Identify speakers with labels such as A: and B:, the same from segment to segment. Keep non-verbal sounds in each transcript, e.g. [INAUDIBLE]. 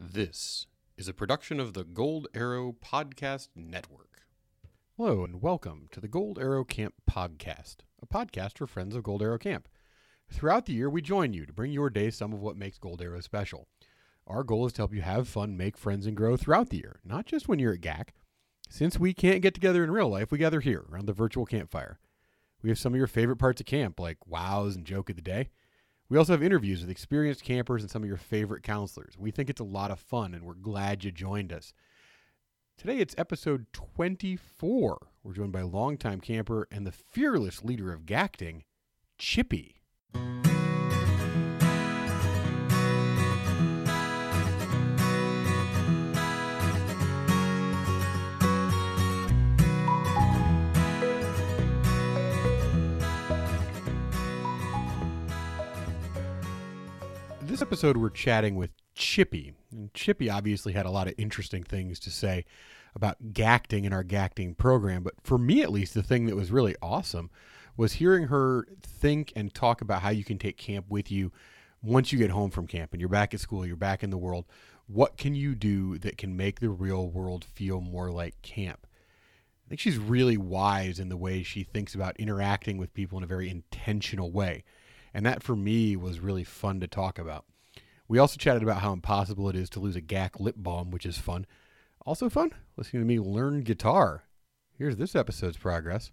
A: This is a production of the Gold Arrow Podcast Network. Hello, and welcome to the Gold Arrow Camp Podcast, a podcast for friends of Gold Arrow Camp. Throughout the year, we join you to bring your day some of what makes Gold Arrow special. Our goal is to help you have fun, make friends, and grow throughout the year, not just when you're at GAC. Since we can't get together in real life, we gather here around the virtual campfire. We have some of your favorite parts of camp, like wows and joke of the day. We also have interviews with experienced campers and some of your favorite counselors. We think it's a lot of fun, and we're glad you joined us. Today it's episode 24. We're joined by longtime camper and the fearless leader of Gacting, Chippy. This episode, we're chatting with Chippy. And Chippy obviously had a lot of interesting things to say about Gacting and our Gacting program. But for me, at least, the thing that was really awesome was hearing her think and talk about how you can take camp with you once you get home from camp and you're back at school, you're back in the world. What can you do that can make the real world feel more like camp? I think she's really wise in the way she thinks about interacting with people in a very intentional way. And that for me was really fun to talk about. We also chatted about how impossible it is to lose a GAC lip balm, which is fun. Also fun, listening to me learn guitar. Here's this episode's progress.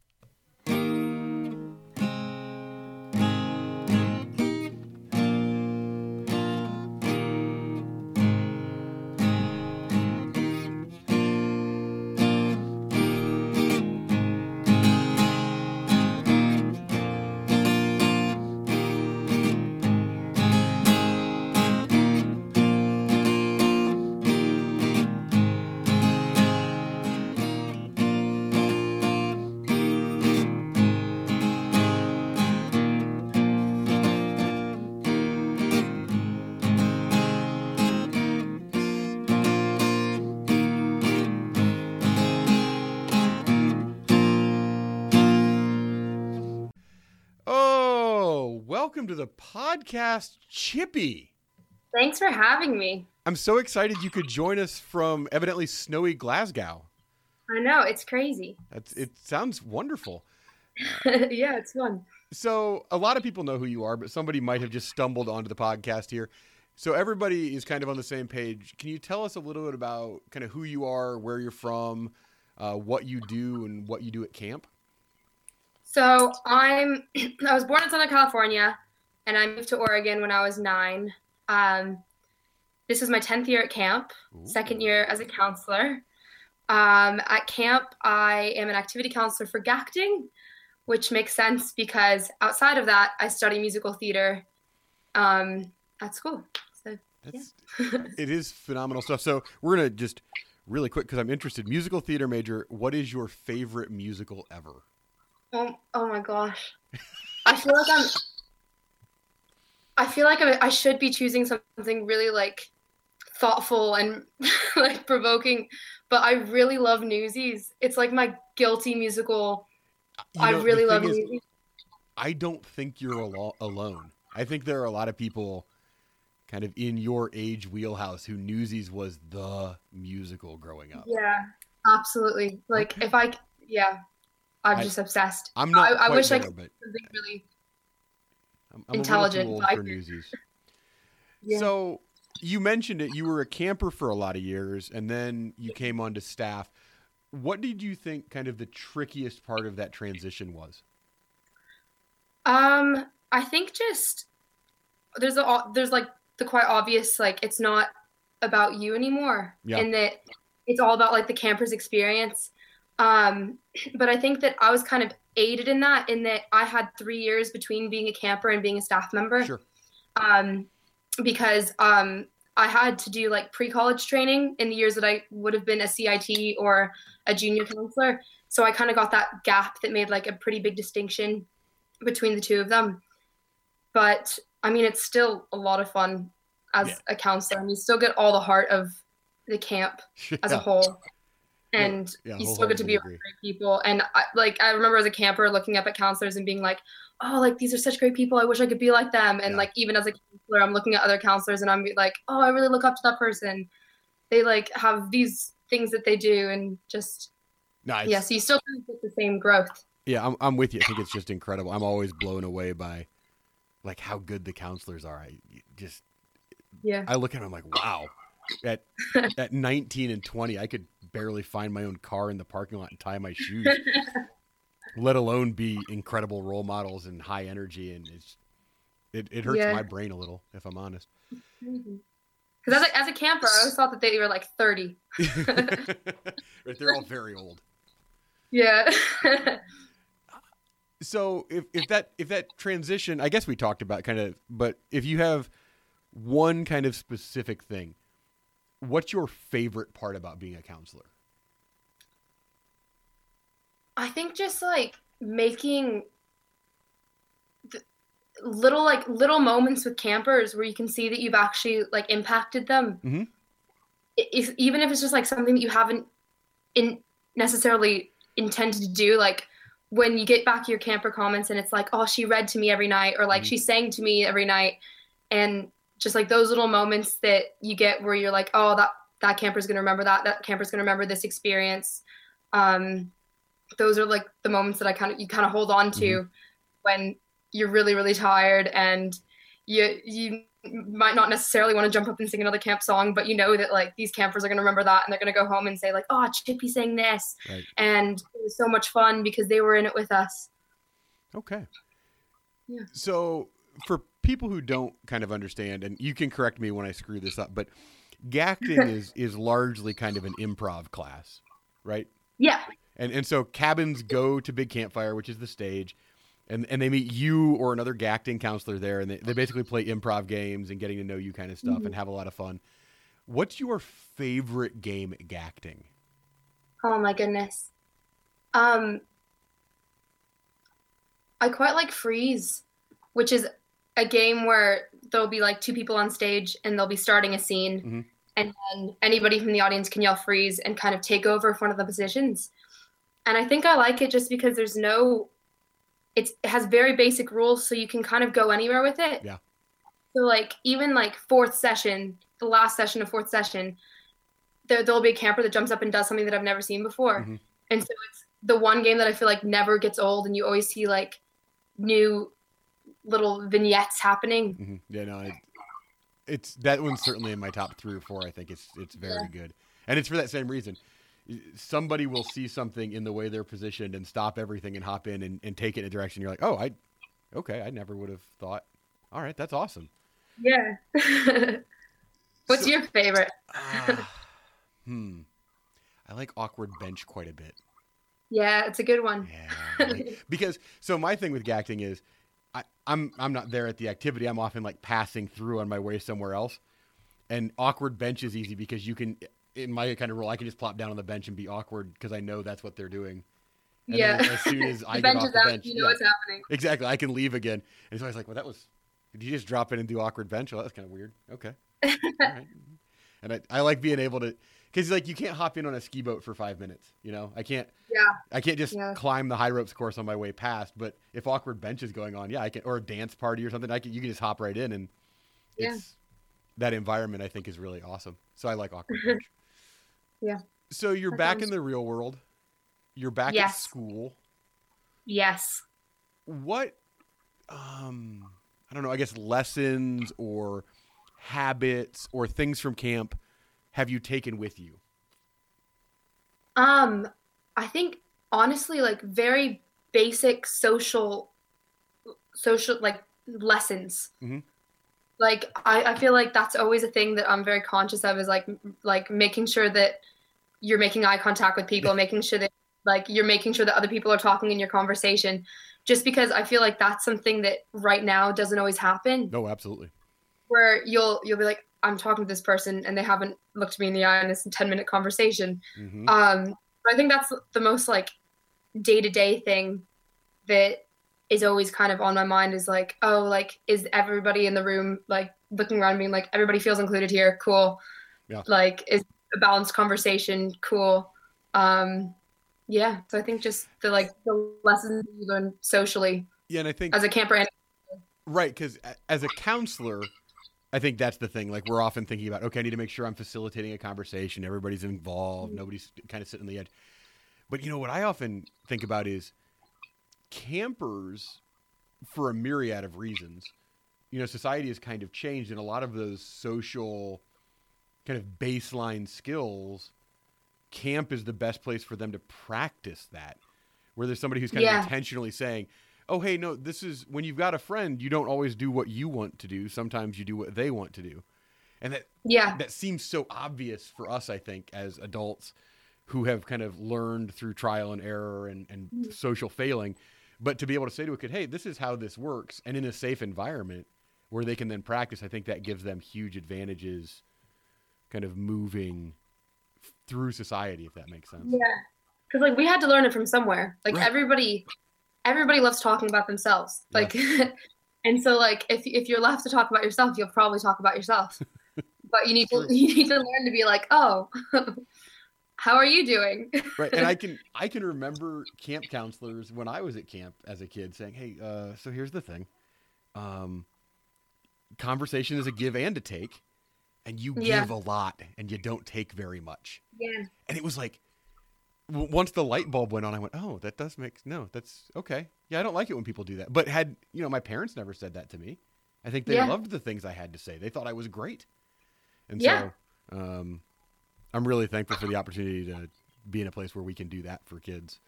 A: To the podcast, Chippy.
B: Thanks for having me.
A: I'm so excited you could join us from evidently snowy Glasgow.
B: I know, it's crazy.
A: That's it sounds wonderful. [LAUGHS]
B: yeah, it's fun.
A: So, a lot of people know who you are, but somebody might have just stumbled onto the podcast here. So, everybody is kind of on the same page. Can you tell us a little bit about kind of who you are, where you're from, uh, what you do, and what you do at camp?
B: So, I'm [CLEARS THROAT] I was born in Southern California and I moved to Oregon when I was 9. Um, this is my 10th year at camp, second year as a counselor. Um, at camp, I am an activity counselor for Gacting, which makes sense because outside of that, I study musical theater um, at school. So,
A: That's, [LAUGHS] it is phenomenal stuff. So, we're going to just really quick because I'm interested. Musical theater major, what is your favorite musical ever?
B: oh, oh my gosh. I feel like I'm. I feel like I'm, I should be choosing something really like thoughtful and [LAUGHS] like provoking, but I really love Newsies. It's like my guilty musical.
A: You
B: I
A: know, the
B: really love
A: is,
B: Newsies.
A: I don't think you're alo- alone. I think there are a lot of people kind of in your age wheelhouse who Newsies was the musical growing up.
B: Yeah, absolutely. Like
A: Okay.
B: if I, yeah, I'm
A: I-
B: just obsessed.
A: I'm not
B: I, I wish I could
A: but
B: something really.
A: I'm, I'm
B: intelligent,
A: a little
B: but
A: too
B: I-
A: old for Newsies.
B: Yeah.
A: So you mentioned it. You were a camper for a lot of years, and then you came onto staff. What did you think kind of the trickiest part of that transition was?
B: Um, I think just there's a there's like the quite obvious like it's not about you anymore,
A: Yeah.
B: and that it's all about like the camper's experience. Um, [CLEARS THROAT] but I think that I was kind of aided in that in that I had three years between being a camper and being a staff member.
A: Sure.
B: Um, because um I had to do like pre-college training in the years that I would have been a CIT or a junior counselor. So I kind of got that gap that made like a pretty big distinction between the two of them. But I mean, it's still a lot of fun as
A: Yeah.
B: a counselor, and you still get all the heart of the camp as a whole. And
A: yeah,
B: you still get to be around great people. And I, like I remember as a camper looking up at counselors and being like, "Oh, like these are such great people. I wish I could be like them." And
A: Yeah.
B: like even as a counselor, I'm looking at other counselors and I'm like, "Oh, I really look up to that person. They like have these things that they do, and just
A: it's-
B: yeah. So you still get the same growth.
A: Yeah, I'm, I'm with you. I think it's just incredible. I'm always blown away by like how good the counselors are. I just
B: Yeah.
A: I look at them I'm like, wow. At [LAUGHS] at 19 and 20, I could barely find my own car in the parking lot and tie my shoes, [LAUGHS] let alone be incredible role models and high energy. And it's it, it hurts
B: Yeah.
A: my brain a little, if I'm honest.
B: Because as a, as a camper, I always thought that they were like 30. [LAUGHS]
A: Right, They're all very old.
B: Yeah. [LAUGHS]
A: so if, if that if that transition i guess we talked about kind of but if you have one kind of specific thing what's your favorite part about being a counselor
B: I think just like making little like little moments with campers where you can see that you've actually like impacted them.
A: Mhm.
B: If, even if it's just like something that you haven't in necessarily intended to do, like when you get back your camper comments and it's like, oh, she read to me every night, or like
A: Mhm.
B: she sang to me every night, and just like those little moments that you get where you're like, oh, that that camper's gonna remember that, that camper's gonna remember this experience. Um, those are like the moments that I kind of you kind of hold on to when you're really really tired and you you might not necessarily want to jump up and sing another camp song, but you know that like these campers are gonna remember that and they're gonna go home and say like, oh, Chippy sang this,
A: Right.
B: and it was so much fun because they were in it with us.
A: okay
B: Yeah.
A: so for people who don't kind of understand and you can correct me when i screw this up but gacting is is largely kind of an improv class right
B: Yeah,
A: And and so cabins go to Big Campfire, which is the stage, and and they meet you or another acting counselor there, and they, they basically play improv games and getting to know you kind of stuff and have a lot of fun. What's your favorite game at gacting?
B: Oh my goodness. Um I quite like Freeze, which is a game where there'll be like two people on stage and they'll be starting a scene
A: Mhm.
B: and then anybody from the audience can yell freeze and kind of take over for one of the positions. And I think I like it just because there's no it's, it has very basic rules so you can kind of go anywhere with it.
A: Yeah.
B: So like even like fourth session, the last session of fourth session, there there'll be a camper that jumps up and does something that I've never seen before.
A: Mhm.
B: And so it's the one game that I feel like never gets old and you always see like new little vignettes happening.
A: hmm Yeah, no, it, it's that one's certainly in my top three or four. I think it's it's very good, and it's for that same reason. Somebody will see something in the way they're positioned and stop everything and hop in and, and take it in a direction. You're like, oh, I, okay, I never would have thought. All right, that's awesome.
B: Yeah. [LAUGHS] What's
A: So-
B: your favorite?
A: Ah, [LAUGHS] hmm. I like awkward bench quite a bit.
B: Yeah, it's a good one.
A: Yeah, like- because so my thing with gacting is, I, I'm I'm not there at the activity. I'm often like passing through on my way somewhere else, and awkward bench is easy because you can, in my kind of role, I can just plop down on the bench and be awkward because I know that's what they're doing. And
B: yeah.
A: as soon as [LAUGHS] I get off the
B: out,
A: bench,
B: you know
A: yeah,
B: what's happening.
A: exactly, I can leave again. And so I was like, well, that was. Did you just drop in and do awkward bench? Well, that's kind of weird. Okay. [LAUGHS] Right. And I, I like being able to, because like you can't hop in on a ski boat for five minutes. You know, I can't.
B: Yeah.
A: I can't just
B: Yeah.
A: climb the high ropes course on my way past. But if awkward bench is going on, yeah, I can. Or a dance party or something, I can. You can just hop right in, and
B: Yeah.
A: it's that environment. I think is really awesome. So I like awkward [LAUGHS] bench.
B: Yeah.
A: So you're
B: That
A: back in the real world. You're back at school.
B: Yes.
A: What? Um, I don't know. I guess lessons or habits or things from camp have you taken with you?
B: Um, I think honestly, like very basic social, social like lessons.
A: Mhm.
B: Like I, I feel like that's always a thing that I'm very conscious of is like like making sure that you're making eye contact with people, making sure that like you're making sure that other people are talking in your conversation. Just because I feel like that's something that right now doesn't always happen
A: No, absolutely.
B: where you'll you'll be like i'm talking to this person and they haven't looked me in the eye in this 10 minute conversation.
A: Hmm
B: um i think that's the most like day-to-day thing that is always kind of on my mind is like oh like is everybody in the room like looking around being like everybody feels included here? Cool.
A: Yeah.
B: like is a balanced conversation? Cool. Um, yeah, so I think just the like the lessons you learn socially.
A: Yeah, and I think
B: as a camper
A: right because as a counselor, I think that's the thing. Like we're often thinking about, okay, I need to make sure I'm facilitating a conversation. Everybody's involved. Mm-hmm. Nobody's kind of sitting on the edge. But you know what I often think about is campers, for a myriad of reasons. You know, society has kind of changed, and a lot of those social kind of baseline skills, camp is the best place for them to practice that. Where there's somebody who's kind yeah. of intentionally saying, oh hey no this is when you've got a friend you don't always do what you want to do. Sometimes you do what they want to do. And that
B: yeah.
A: that seems so obvious for us i think as adults who have kind of learned through trial and error and, and mm-hmm. social failing. But to be able to say to a kid hey this is how this works and in a safe environment where they can then practice i think that gives them huge advantages kind of moving through society if that makes sense.
B: Yeah. Because like we had to learn it from somewhere. Like right. everybody everybody loves talking about themselves. Yeah. Like, [LAUGHS] and so like if if you're left to talk about yourself, you'll probably talk about yourself. [LAUGHS] but you need to [LAUGHS] you need to learn to be like, oh, how are you doing?
A: right, and I can I can remember camp counselors when I was at camp as a kid saying, hey, uh, so here's the thing, um, conversation is a give and a take. And you yeah. give a lot and you don't take very much.
B: Yeah.
A: And it was like, once the light bulb went on, I went, "Oh, that does make no. That's okay. Yeah, I don't like it when people do that." But had you know, my parents never said that to me. I think they yeah. loved the things I had to say. They thought I was great, and yeah. so um, I'm really thankful for the opportunity to be in a place where we can do that for kids.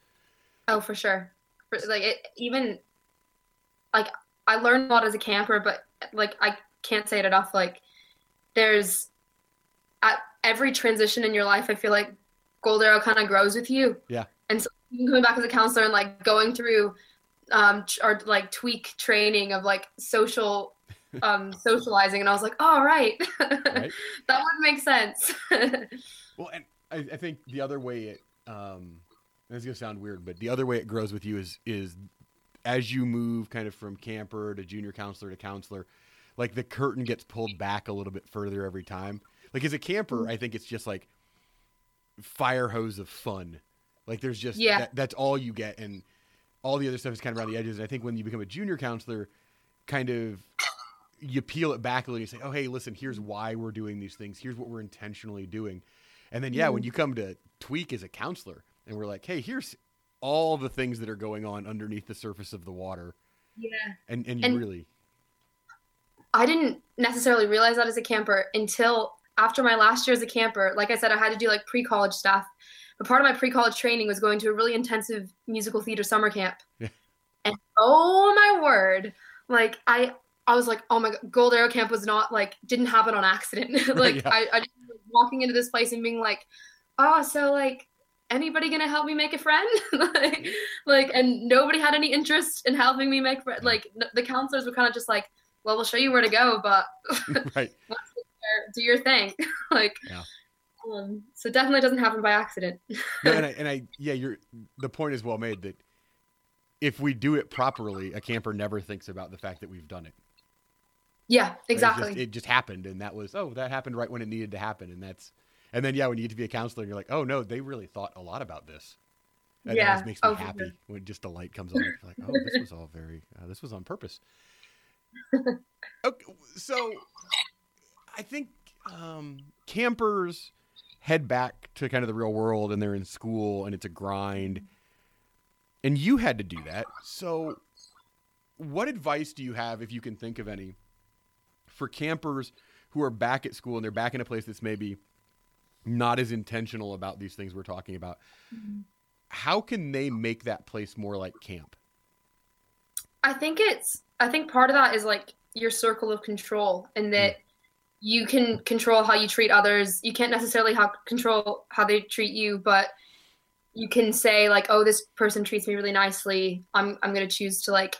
B: Oh, for sure. For, like it, even like I learned a lot as a camper, but like I can't say it enough. Like there's at every transition in your life, I feel like Gold Arrow kind of grows with you.
A: Yeah.
B: And so coming back as a counselor and like going through um or like tweak training of like social [LAUGHS] um socializing and I was like, oh right. right. [LAUGHS] that would make sense. [LAUGHS]
A: well and I, I, think the other way it um this is gonna sound weird, but the other way it grows with you is is as you move kind of from camper to junior counselor to counselor, like the curtain gets pulled back a little bit further every time. Like as a camper, mm-hmm. I think it's just like fire hose of fun. Like there's just yeah. That, that's all you get, and all the other stuff is kind of around the edges. And I think when you become a junior counselor, kind of you peel it back a little. You say, "Oh, hey, listen, here's why we're doing these things. Here's what we're intentionally doing." And then yeah, mm-hmm. when you come to tweak as a counselor, and we're like, "Hey, here's all the things that are going on underneath the surface of the water."
B: Yeah.
A: And and you and really
B: I didn't necessarily realize that as a camper until after my last year as a camper, like I said, I had to do like pre college stuff. But part of my pre college training was going to a really intensive musical theater summer camp. Yeah. And oh my word, like I I was like, oh my god, Gold Arrow Camp was not like didn't happen on accident. [LAUGHS] [LAUGHS] like yeah. I, I walking into this place and being like, oh, so like anybody gonna help me make a friend? [LAUGHS] like, like, and nobody had any interest in helping me make friends. Like the counselors were kind of just like, well, we'll show you where to go, but
A: right
B: do your thing. [LAUGHS] like, yeah. Um, so definitely doesn't happen by accident.
A: no, [LAUGHS] and I, and I, yeah, you're. The point is well made that if we do it properly, a camper never thinks about the fact that we've done it.
B: Yeah, exactly.
A: It just, it just, happened, and that was oh, that happened right when it needed to happen, and that's, and then yeah, when you get to be a counselor, you're like, oh no, they really thought a lot about this. That
B: yeah,
A: always makes me oh, happy sure. when just the light comes on. Like, oh, this was all very, uh, this was on purpose. [LAUGHS] okay, so I think um, campers head back to kind of the real world and they're in school and it's a grind. And you had to do that. So, what advice do you have, if you can think of any, for campers who are back at school and they're back in a place that's maybe not as intentional about these things we're talking about? Mm-hmm. How can they make that place more like camp?
B: I think it's, I think part of that is like your circle of control and that. Mm you can control how you treat others. You can't necessarily have control how they treat you, but you can say like, "Oh, this person treats me really nicely. I'm I'm going to choose to like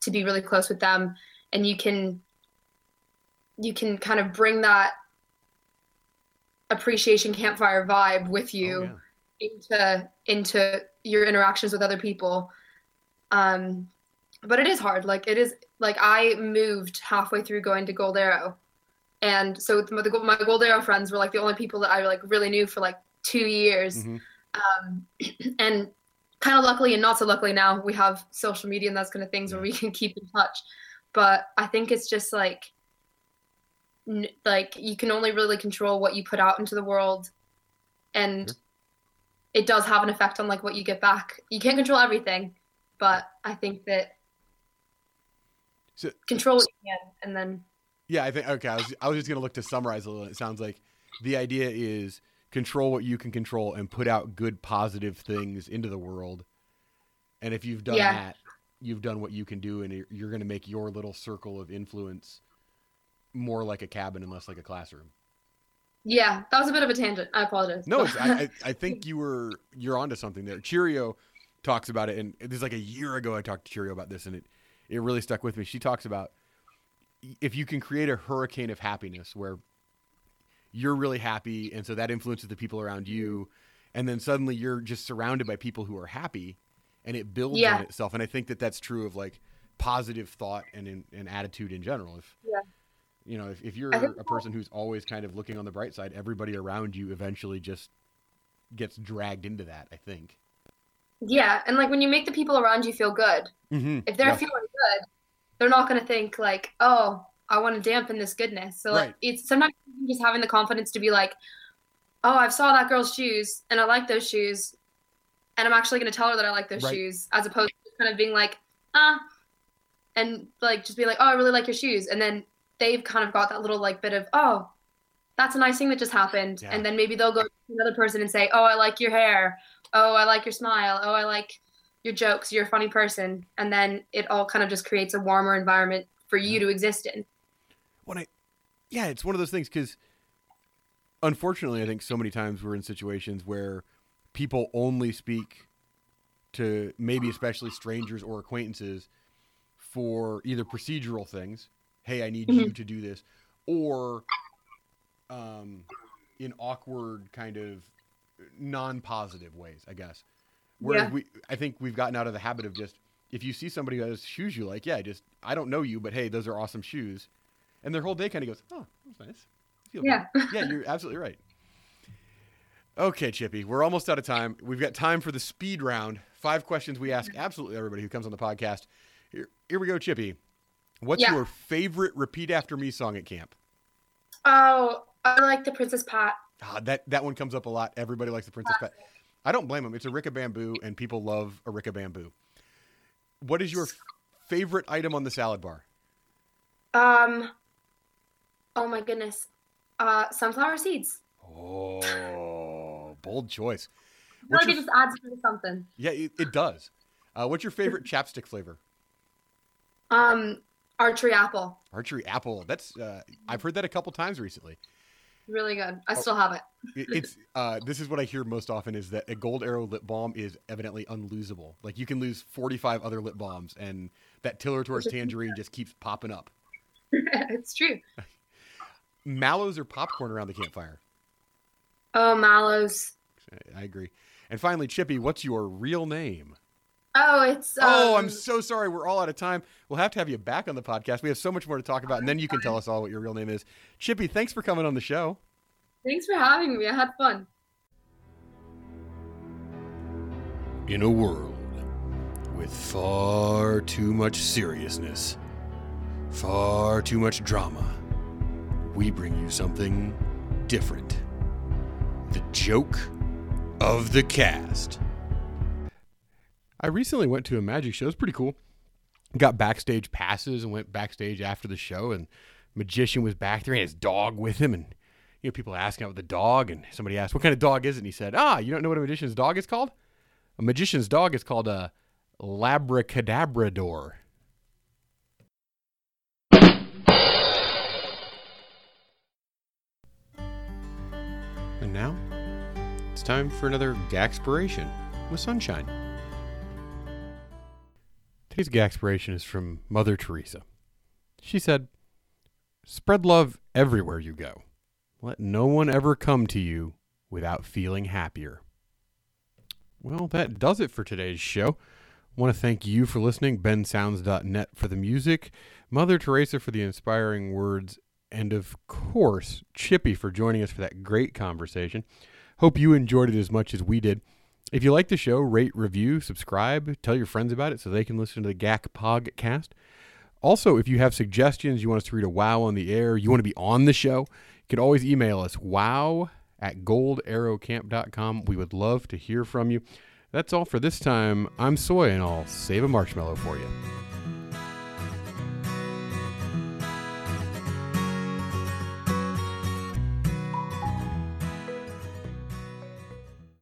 B: to be really close with them." And you can you can kind of bring that appreciation campfire vibe with you oh, yeah. into into your interactions with other people. Um but it is hard. Like it is like I moved halfway through going to Gold Arrow and so the, my Gold Arrow friends were like the only people that I like really knew for like two years. Mm-hmm. Um, [CLEARS THROAT] and kind of luckily and not so luckily now we have social media and those kind of things where we can keep in touch. But I think it's just like n- like you can only really control what you put out into the world and
A: Sure.
B: it does have an effect on like what you get back. You can't control everything, but I think that
A: So-
B: control what you can and then
A: Yeah, I think okay. I was I was just gonna look to summarize a little. It sounds like the idea is control what you can control and put out good positive things into the world. And if you've done
B: Yeah.
A: that, you've done what you can do, and you're- gonna make your little circle of influence more like a cabin and less like a classroom.
B: yeah, that was a bit of a tangent. I apologize.
A: No, it's, [LAUGHS] I, I I think you were you're onto something there. Cheerio talks about it, and this is like a year ago. I talked to Cheerio about this, and it it really stuck with me. She talks about if you can create a hurricane of happiness where you're really happy, and so that influences the people around you, and then suddenly you're just surrounded by people who are happy, and it builds
B: Yeah.
A: on itself. And I think that that's true of like positive thought and in, and attitude in general. If
B: Yeah.
A: you know, if, if you're a person who's always kind of looking on the bright side, everybody around you eventually just gets dragged into that. I think.
B: yeah, and like when you make the people around you feel good,
A: Mm-hmm.
B: if they're feeling good, they're not going to think like, "Oh, I want to dampen this goodness." So like, it's sometimes just having the confidence to be like, "Oh, I saw that girl's shoes, and I like those shoes, and I'm actually going to tell her that I like those
A: Right.
B: shoes," as opposed to just kind of being like, "Ah," and like just be like, "Oh, I really like your shoes," and then they've kind of got that little like bit of, "Oh, that's a nice thing that just happened,"
A: Yeah.
B: and then maybe they'll go to another person and say, "Oh, I like your hair. Oh, I like your smile. Oh, I like." Your jokes, you're a funny person, and then it all kind of just creates a warmer environment for you to exist in.
A: when I, yeah, it's one of those things because, unfortunately, I think so many times we're in situations where people only speak to maybe especially strangers or acquaintances for either procedural things. Hey, I need you to do this, or um, in awkward kind of non-positive ways, I guess. Whereas
B: Yeah.
A: we, I think we've gotten out of the habit of just if you see somebody who has shoes you like, yeah, just I don't know you, but hey, those are awesome shoes, and their whole day kind of goes, oh, that's nice.
B: Yeah.
A: good." yeah, you're absolutely right. Okay, Chippy, we're almost out of time. We've got time for the speed round. Five questions we ask absolutely everybody who comes on the podcast. Here, here we go, Chippy. What's
B: Yeah.
A: your favorite repeat after me song at camp?
B: Oh, I like the Princess Pat.
A: Ah, that that one comes up a lot. Everybody likes the Princess Pat. I don't blame them. It's a Ricka Bamboo, and people love a Ricka Bamboo. What is your favorite item on the salad bar?
B: Um, oh my goodness, uh, sunflower seeds.
A: Oh, bold choice. What's
B: like it just adds to something.
A: yeah, it, it does. Uh, what's your favorite [LAUGHS] chapstick flavor?
B: Um, archery apple,
A: Archery apple. That's uh, I've heard that a couple times recently.
B: Really good. I
A: Oh.
B: still have it.
A: It, it's uh, this is what I hear most often is that a Gold Arrow lip balm is evidently unlosable. Like you can lose forty five other lip balms, and that Tiller towards Tangerine just keeps popping up. [LAUGHS] [LAUGHS]
B: it's true.
A: Mallows or popcorn around the campfire?
B: Oh, mallows.
A: I agree. And finally, Chippy, what's your real name?
B: Oh, it's. Um,
A: oh, I'm so sorry. We're all out of time. We'll have to have you back on the podcast. We have so much more to talk about, and then you can tell us all what your real name is. Chippy, thanks for coming on the show.
B: Thanks for having me. I had fun.
A: In a world with far too much seriousness, far too much drama, we bring you something different. The joke of the cast. I recently went to a magic show. It was pretty cool. Got backstage passes and went backstage after the show, and magician was back there and his dog with him, and you know people asking out with the dog, and somebody asked, "What kind of dog is it?" And he said, "Ah, you don't know what a magician's dog is called? A magician's dog is called a labracadabrador." And now, it's time for another Gaxpiration with Sunshine. Today's Gaxpiration is from Mother Teresa. She said, Spread love everywhere you go. Let no one ever come to you without feeling happier. Well, that does it for today's show. I want to thank you for listening, bensounds.net for the music, Mother Teresa for the inspiring words, and of course, Chippy for joining us for that great conversation. Hope you enjoyed it as much as we did. If you like the show, rate, review, subscribe, tell your friends about it so they can listen to the GAC podcast. Also, if you have suggestions, you want us to read a wow on the air, you want to be on the show, you can always email us wow at goldarrowcamp.com. We would love to hear from you. That's all for this time. I'm Soy, and I'll save a marshmallow for you.